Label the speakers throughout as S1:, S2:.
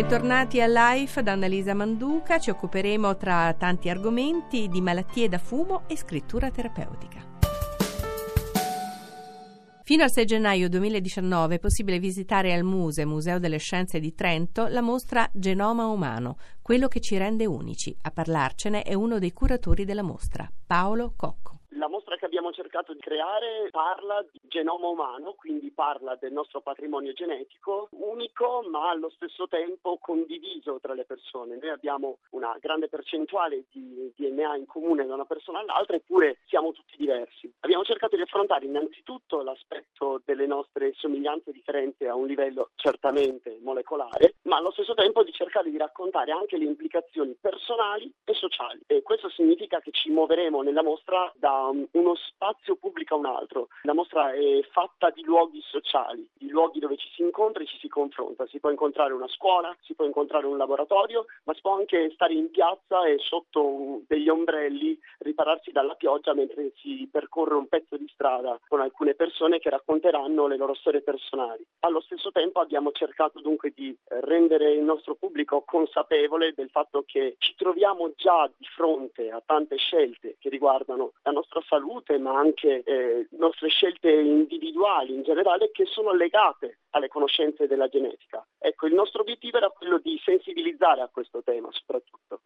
S1: Bentornati a Life da Annalisa Manduca, ci occuperemo tra tanti argomenti di malattie da fumo e scrittura terapeutica. Fino al 6 gennaio 2019 è possibile visitare al Muse, Museo delle Scienze di Trento, la mostra Genoma Umano, quello che ci rende unici. A parlarcene è uno dei curatori della mostra, Paolo Cocco.
S2: La mostra che abbiamo cercato di creare parla di genoma umano, quindi parla del nostro patrimonio genetico unico ma allo stesso tempo condiviso tra le persone. Noi abbiamo una grande percentuale di DNA in comune da una persona all'altra eppure siamo tutti diversi. Abbiamo cercato di affrontare innanzitutto l'aspetto delle nostre somiglianze e differenze a un livello certamente molecolare, ma allo stesso tempo di cercare di raccontare anche le implicazioni personali e sociali. E questo significa che ci muoveremo nella mostra da uno spazio pubblico a un altro. La mostra è fatta di luoghi sociali, di luoghi dove ci si incontra e ci si confronta. Si può incontrare una scuola, si può incontrare un laboratorio, ma si può anche stare in piazza e sotto degli ombrelli ripararsi dalla pioggia mentre si percorre un pezzo di strada con alcune persone che racconteranno le loro storie personali. Allo stesso tempo abbiamo cercato dunque di rendere il nostro pubblico consapevole del fatto che ci troviamo già di fronte a tante scelte che riguardano la nostra nostra salute, ma anche eh, nostre scelte individuali in generale che sono legate alle conoscenze della genetica. Ecco, il nostro obiettivo era quello di sensibilizzare a questo tema soprattutto.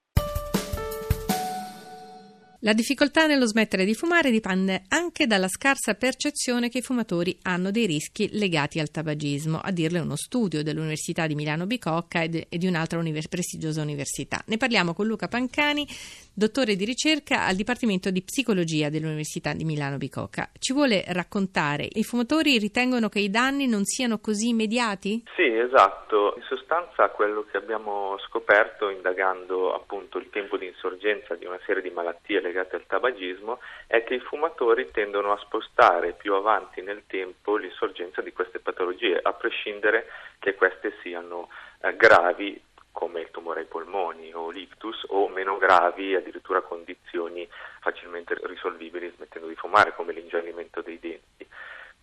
S1: La difficoltà nello smettere di fumare dipende anche dalla scarsa percezione che i fumatori hanno dei rischi legati al tabagismo, a dirle uno studio dell'Università di Milano Bicocca e di un'altra univers- prestigiosa università. Ne parliamo con Luca Pancani, dottore di ricerca al Dipartimento di Psicologia dell'Università di Milano Bicocca. Ci vuole raccontare, i fumatori ritengono che i danni non siano così immediati?
S3: Sì, esatto. In sostanza quello che abbiamo scoperto indagando appunto il tempo di insorgenza di una serie di malattie legate al tabagismo è che i fumatori tendono a spostare più avanti nel tempo l'insorgenza di queste patologie, a prescindere che queste siano eh, gravi come il tumore ai polmoni o l'ictus o meno gravi, addirittura condizioni facilmente risolvibili smettendo di fumare come l'ingiallimento dei denti.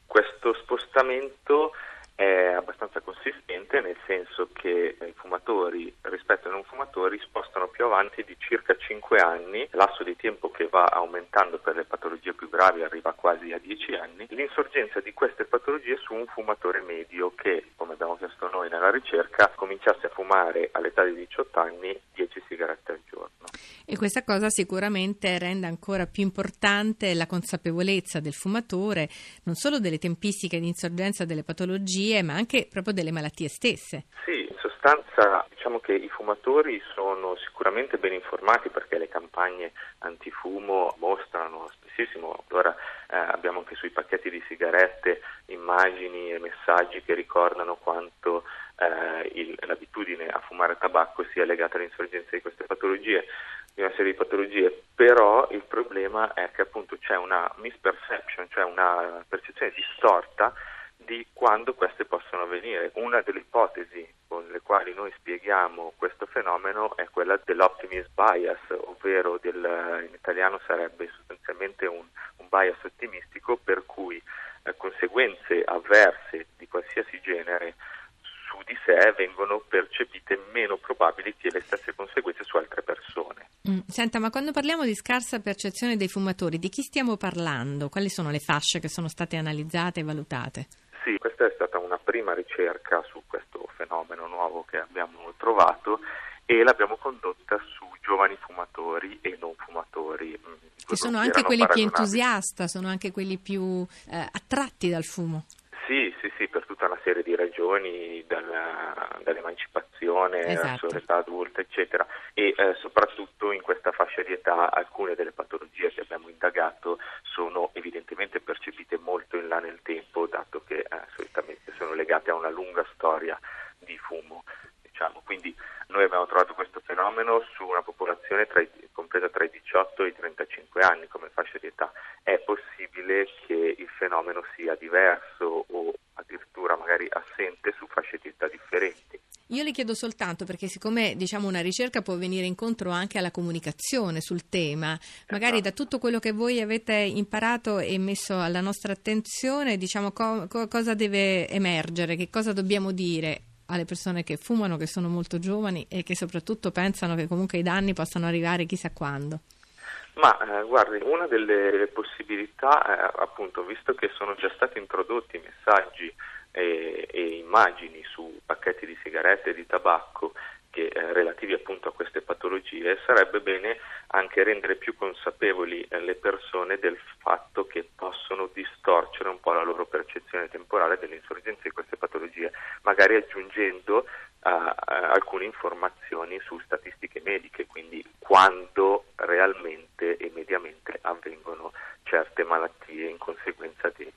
S3: Questo spostamento è abbastanza consistente nel senso che i fumatori rispetto ai non fumatori spostano più avanti di circa 5 anni, lasso di tempo che va aumentando per le patologie più gravi arriva quasi a 10 anni, l'insorgenza di queste patologie su un fumatore medio che, come abbiamo chiesto noi nella ricerca, cominciasse a fumare all'età di 18 anni 10 sigarette al giorno.
S1: E questa cosa sicuramente rende ancora più importante la consapevolezza del fumatore, non solo delle tempistiche di insorgenza delle patologie, ma anche proprio delle malattie stesse.
S3: Sì, in sostanza diciamo che i fumatori sono sicuramente ben informati perché le campagne antifumo mostrano spessissimo, ora eh, abbiamo anche sui pacchetti di sigarette immagini e messaggi che ricordano quanto eh, il, l'abitudine a fumare tabacco sia legata all'insorgenza di queste patologie di una serie di patologie, però il problema è che appunto c'è una misperception, cioè una percezione distorta di quando queste possono avvenire. Una delle ipotesi con le quali noi spieghiamo questo fenomeno è quella dell'optimist bias, ovvero del, in italiano sarebbe sostanzialmente un, un bias ottimistico per cui eh, conseguenze avverse di qualsiasi genere su di sé vengono percepite meno probabili che le stesse conseguenze su altre persone.
S1: Mm, senta, ma quando parliamo di scarsa percezione dei fumatori, di chi stiamo parlando? Quali sono le fasce che sono state analizzate e valutate?
S3: Sì, questa è stata una prima ricerca su questo fenomeno nuovo che abbiamo trovato e l'abbiamo condotta su giovani fumatori e non fumatori.
S1: Mm, che sono anche quelli più entusiasti, sono anche quelli più eh, attratti dal fumo.
S3: Sì, sì, sì, tutta una serie di ragioni, dalla, dall'emancipazione esatto. all'età adulta, eccetera, e eh, soprattutto in questa fascia di età alcune delle patologie che abbiamo indagato sono evidentemente percepite molto in là nel tempo, dato che eh, solitamente sono legate a una lunga storia di fumo. Diciamo. Quindi noi abbiamo trovato questo fenomeno su una popolazione tra i, compresa tra i 18 e i 35 anni come fascia di età. È possibile che il fenomeno sia diverso o assente su fasce di età differenti.
S1: Io le chiedo soltanto perché siccome diciamo, una ricerca può venire incontro anche alla comunicazione sul tema, magari esatto. da tutto quello che voi avete imparato e messo alla nostra attenzione, diciamo co- co- cosa deve emergere, che cosa dobbiamo dire
S4: alle persone che fumano, che sono molto giovani e che soprattutto pensano che comunque i danni possano arrivare chissà quando?
S3: Ma eh, guardi, una delle possibilità, eh, appunto, visto che sono già stati introdotti messaggi e, e immagini su pacchetti di sigarette e di tabacco che, eh, relativi appunto a queste patologie, sarebbe bene anche rendere più consapevoli eh, le persone del fatto che possono distorcere un po' la loro percezione temporale dell'insorgenza di queste patologie, magari aggiungendo uh, alcune informazioni su statistiche mediche, quindi quando realmente e mediamente avvengono certe malattie in conseguenza di,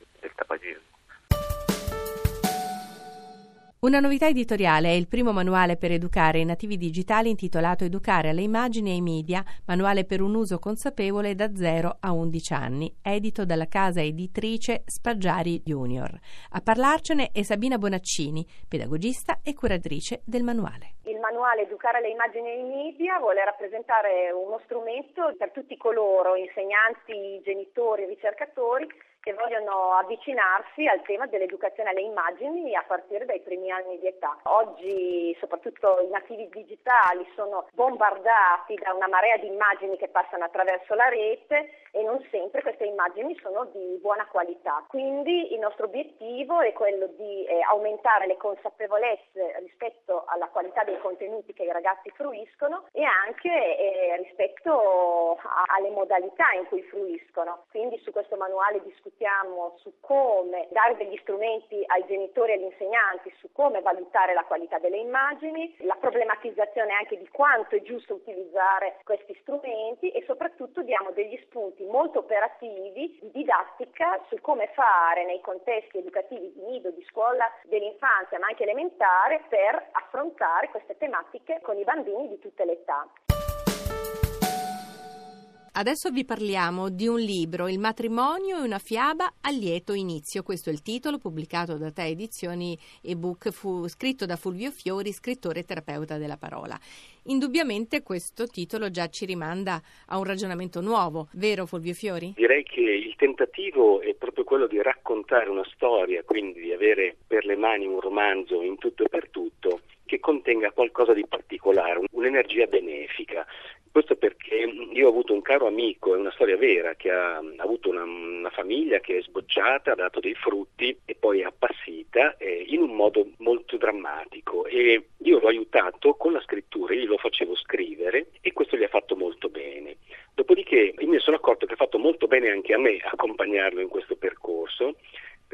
S4: Una novità editoriale è il primo manuale per educare i nativi digitali intitolato Educare alle immagini e ai media, manuale per un uso consapevole da 0 a 11 anni, edito dalla casa editrice Spaggiari Junior. A parlarcene è Sabina Bonaccini, pedagogista e curatrice del manuale.
S5: Il manuale Educare alle immagini e ai media vuole rappresentare uno strumento per tutti coloro, insegnanti, genitori, ricercatori, che vogliono avvicinarsi al tema dell'educazione alle immagini a partire dai primi anni di età. Oggi soprattutto i nativi digitali sono bombardati da una marea di immagini che passano attraverso la rete e non sempre queste immagini sono di buona qualità. Quindi il nostro obiettivo è quello di eh, aumentare le consapevolezze rispetto alla qualità dei contenuti che i ragazzi fruiscono e anche eh, rispetto a, alle modalità in cui fruiscono. Quindi su questo manuale discutiamo discutiamo su come dare degli strumenti ai genitori e agli insegnanti su come valutare la qualità delle immagini, la problematizzazione anche di quanto è giusto utilizzare questi strumenti e soprattutto diamo degli spunti molto operativi di didattica su come fare nei contesti educativi di nido, di scuola dell'infanzia ma anche elementare per affrontare queste tematiche con i bambini di tutte le età.
S4: Adesso vi parliamo di un libro, Il matrimonio è una fiaba a lieto inizio. Questo è il titolo pubblicato da Te Edizioni ebook, fu scritto da Fulvio Fiori, scrittore e terapeuta della parola. Indubbiamente questo titolo già ci rimanda a un ragionamento nuovo, vero Fulvio Fiori?
S6: Direi che il tentativo è proprio quello di raccontare una storia, quindi di avere per le mani un romanzo in tutto e per tutto che contenga qualcosa di particolare, un'energia benefica. Questo perché io ho avuto un caro amico, è una storia vera, che ha avuto una, una famiglia che è sbocciata, ha dato dei frutti e poi è appassita eh, in un modo molto drammatico e io l'ho aiutato con la scrittura, io lo facevo scrivere e questo gli ha fatto molto bene. Dopodiché mi sono accorto che ha fatto molto bene anche a me accompagnarlo in questo percorso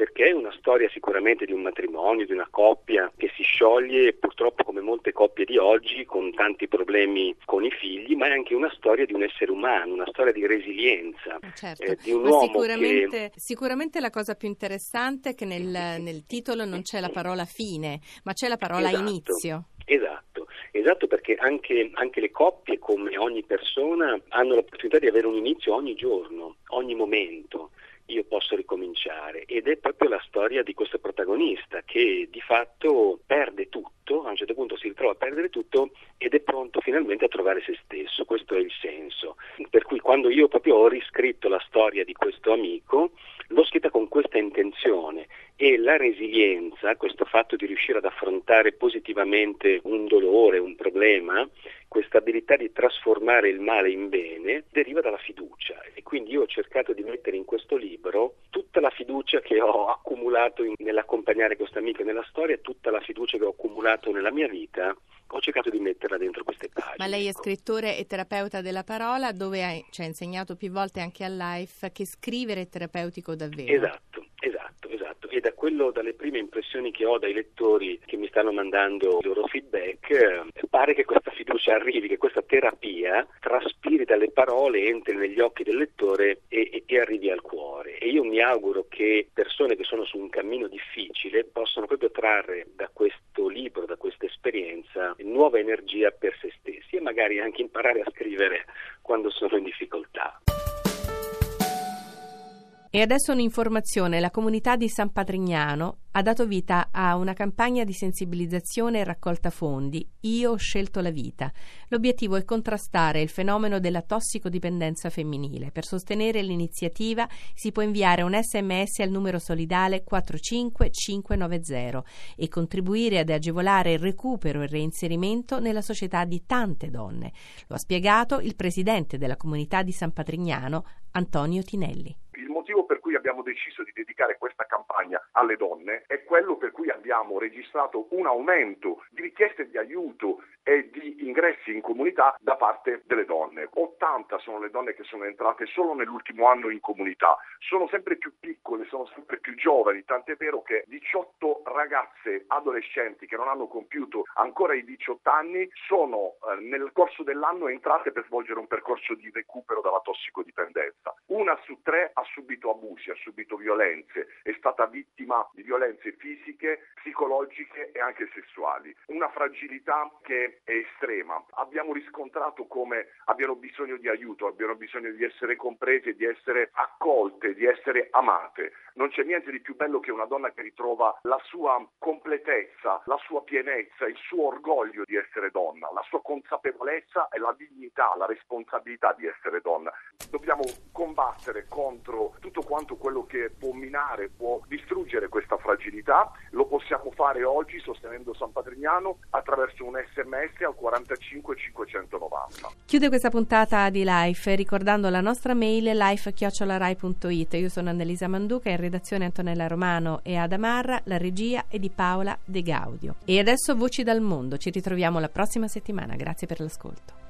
S6: perché è una storia sicuramente di un matrimonio, di una coppia che si scioglie purtroppo come molte coppie di oggi con tanti problemi con i figli, ma è anche una storia di un essere umano, una storia di resilienza,
S4: eh, certo. eh, di un ma uomo sicuramente, che... sicuramente la cosa più interessante è che nel, nel, titolo non c'è la parola fine, ma c'è la parola
S6: esatto.
S4: inizio.
S6: Esatto, esatto perché anche, anche, le coppie, come ogni persona, hanno l'opportunità di avere un inizio ogni giorno, ogni momento io posso ricominciare ed è proprio la storia di questo protagonista che di fatto perde tutto, a un certo punto si ritrova a perdere tutto ed è pronto finalmente a trovare se stesso, questo è il senso. Per cui quando io proprio ho riscritto la storia di questo amico, l'ho scritta con questa intenzione e la resilienza, questo fatto di riuscire ad affrontare positivamente un dolore, un problema, questa abilità di trasformare il male in bene, deriva dalla fiducia e quindi io ho cercato di mettere in questo libro tutta la fiducia che ho accumulato in, nell'accompagnare questo amico nella storia, tutta la fiducia che ho accumulato nella mia vita ho cercato di metterla dentro queste pagine.
S4: Ma lei è ecco. scrittore e terapeuta della parola, dove ha, ci ha insegnato più volte anche al life che scrivere è terapeutico davvero.
S6: Esatto, quello, dalle prime impressioni che ho dai lettori che mi stanno mandando il loro feedback, eh, pare che questa fiducia arrivi, che questa terapia traspiri dalle parole, entri negli occhi del lettore e, e, e arrivi al cuore. E io mi auguro che persone che sono su un cammino difficile possano proprio trarre da questo libro, da questa esperienza, nuova energia per se stessi e magari anche imparare a scrivere quando sono in difficoltà.
S4: E adesso un'informazione. La comunità di San Patrignano ha dato vita a una campagna di sensibilizzazione e raccolta fondi Io ho scelto la vita. L'obiettivo è contrastare il fenomeno della tossicodipendenza femminile. Per sostenere l'iniziativa si può inviare un sms al numero solidale 45590 e contribuire ad agevolare il recupero e il reinserimento nella società di tante donne. Lo ha spiegato il presidente della comunità di San Patrignano, Antonio Tinelli
S7: abbiamo deciso di dedicare questa campagna alle donne è quello per cui abbiamo registrato un aumento di richieste di aiuto e di ingressi in comunità da parte delle donne. 80 sono le donne che sono entrate solo nell'ultimo anno in comunità, sono sempre più piccole, sono sempre più giovani, tant'è vero che 18 ragazze adolescenti che non hanno compiuto ancora i 18 anni sono eh, nel corso dell'anno entrate per svolgere un percorso di recupero dalla tossicodipendenza. Una su tre ha subito abusi, ha subito violenze, è stata vittima di violenze fisiche, psicologiche e anche sessuali. Una fragilità che è estrema. Abbiamo riscontrato come abbiano bisogno di aiuto, abbiano bisogno di essere comprese, di essere accolte, di essere amate. Non c'è niente di più bello che una donna che ritrova la sua completezza, la sua pienezza, il suo orgoglio di essere donna, la sua consapevolezza e la dignità, la responsabilità di essere donna. Dobbiamo combattere contro tutto quanto quello che può minare, può distruggere questa fragilità. Lo possiamo fare oggi sostenendo San Patrignano attraverso un sms al 45 590.
S4: Chiude questa puntata di Life ricordando la nostra mail life.rai.it. Io sono Annelisa Manduca, in redazione Antonella Romano e Adamarra, la regia è di Paola De Gaudio. E adesso Voci dal Mondo, ci ritroviamo la prossima settimana. Grazie per l'ascolto.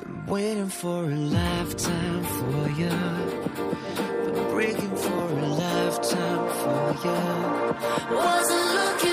S8: Been waiting for a lifetime for you. Been breaking for a lifetime for you.
S4: Wasn't looking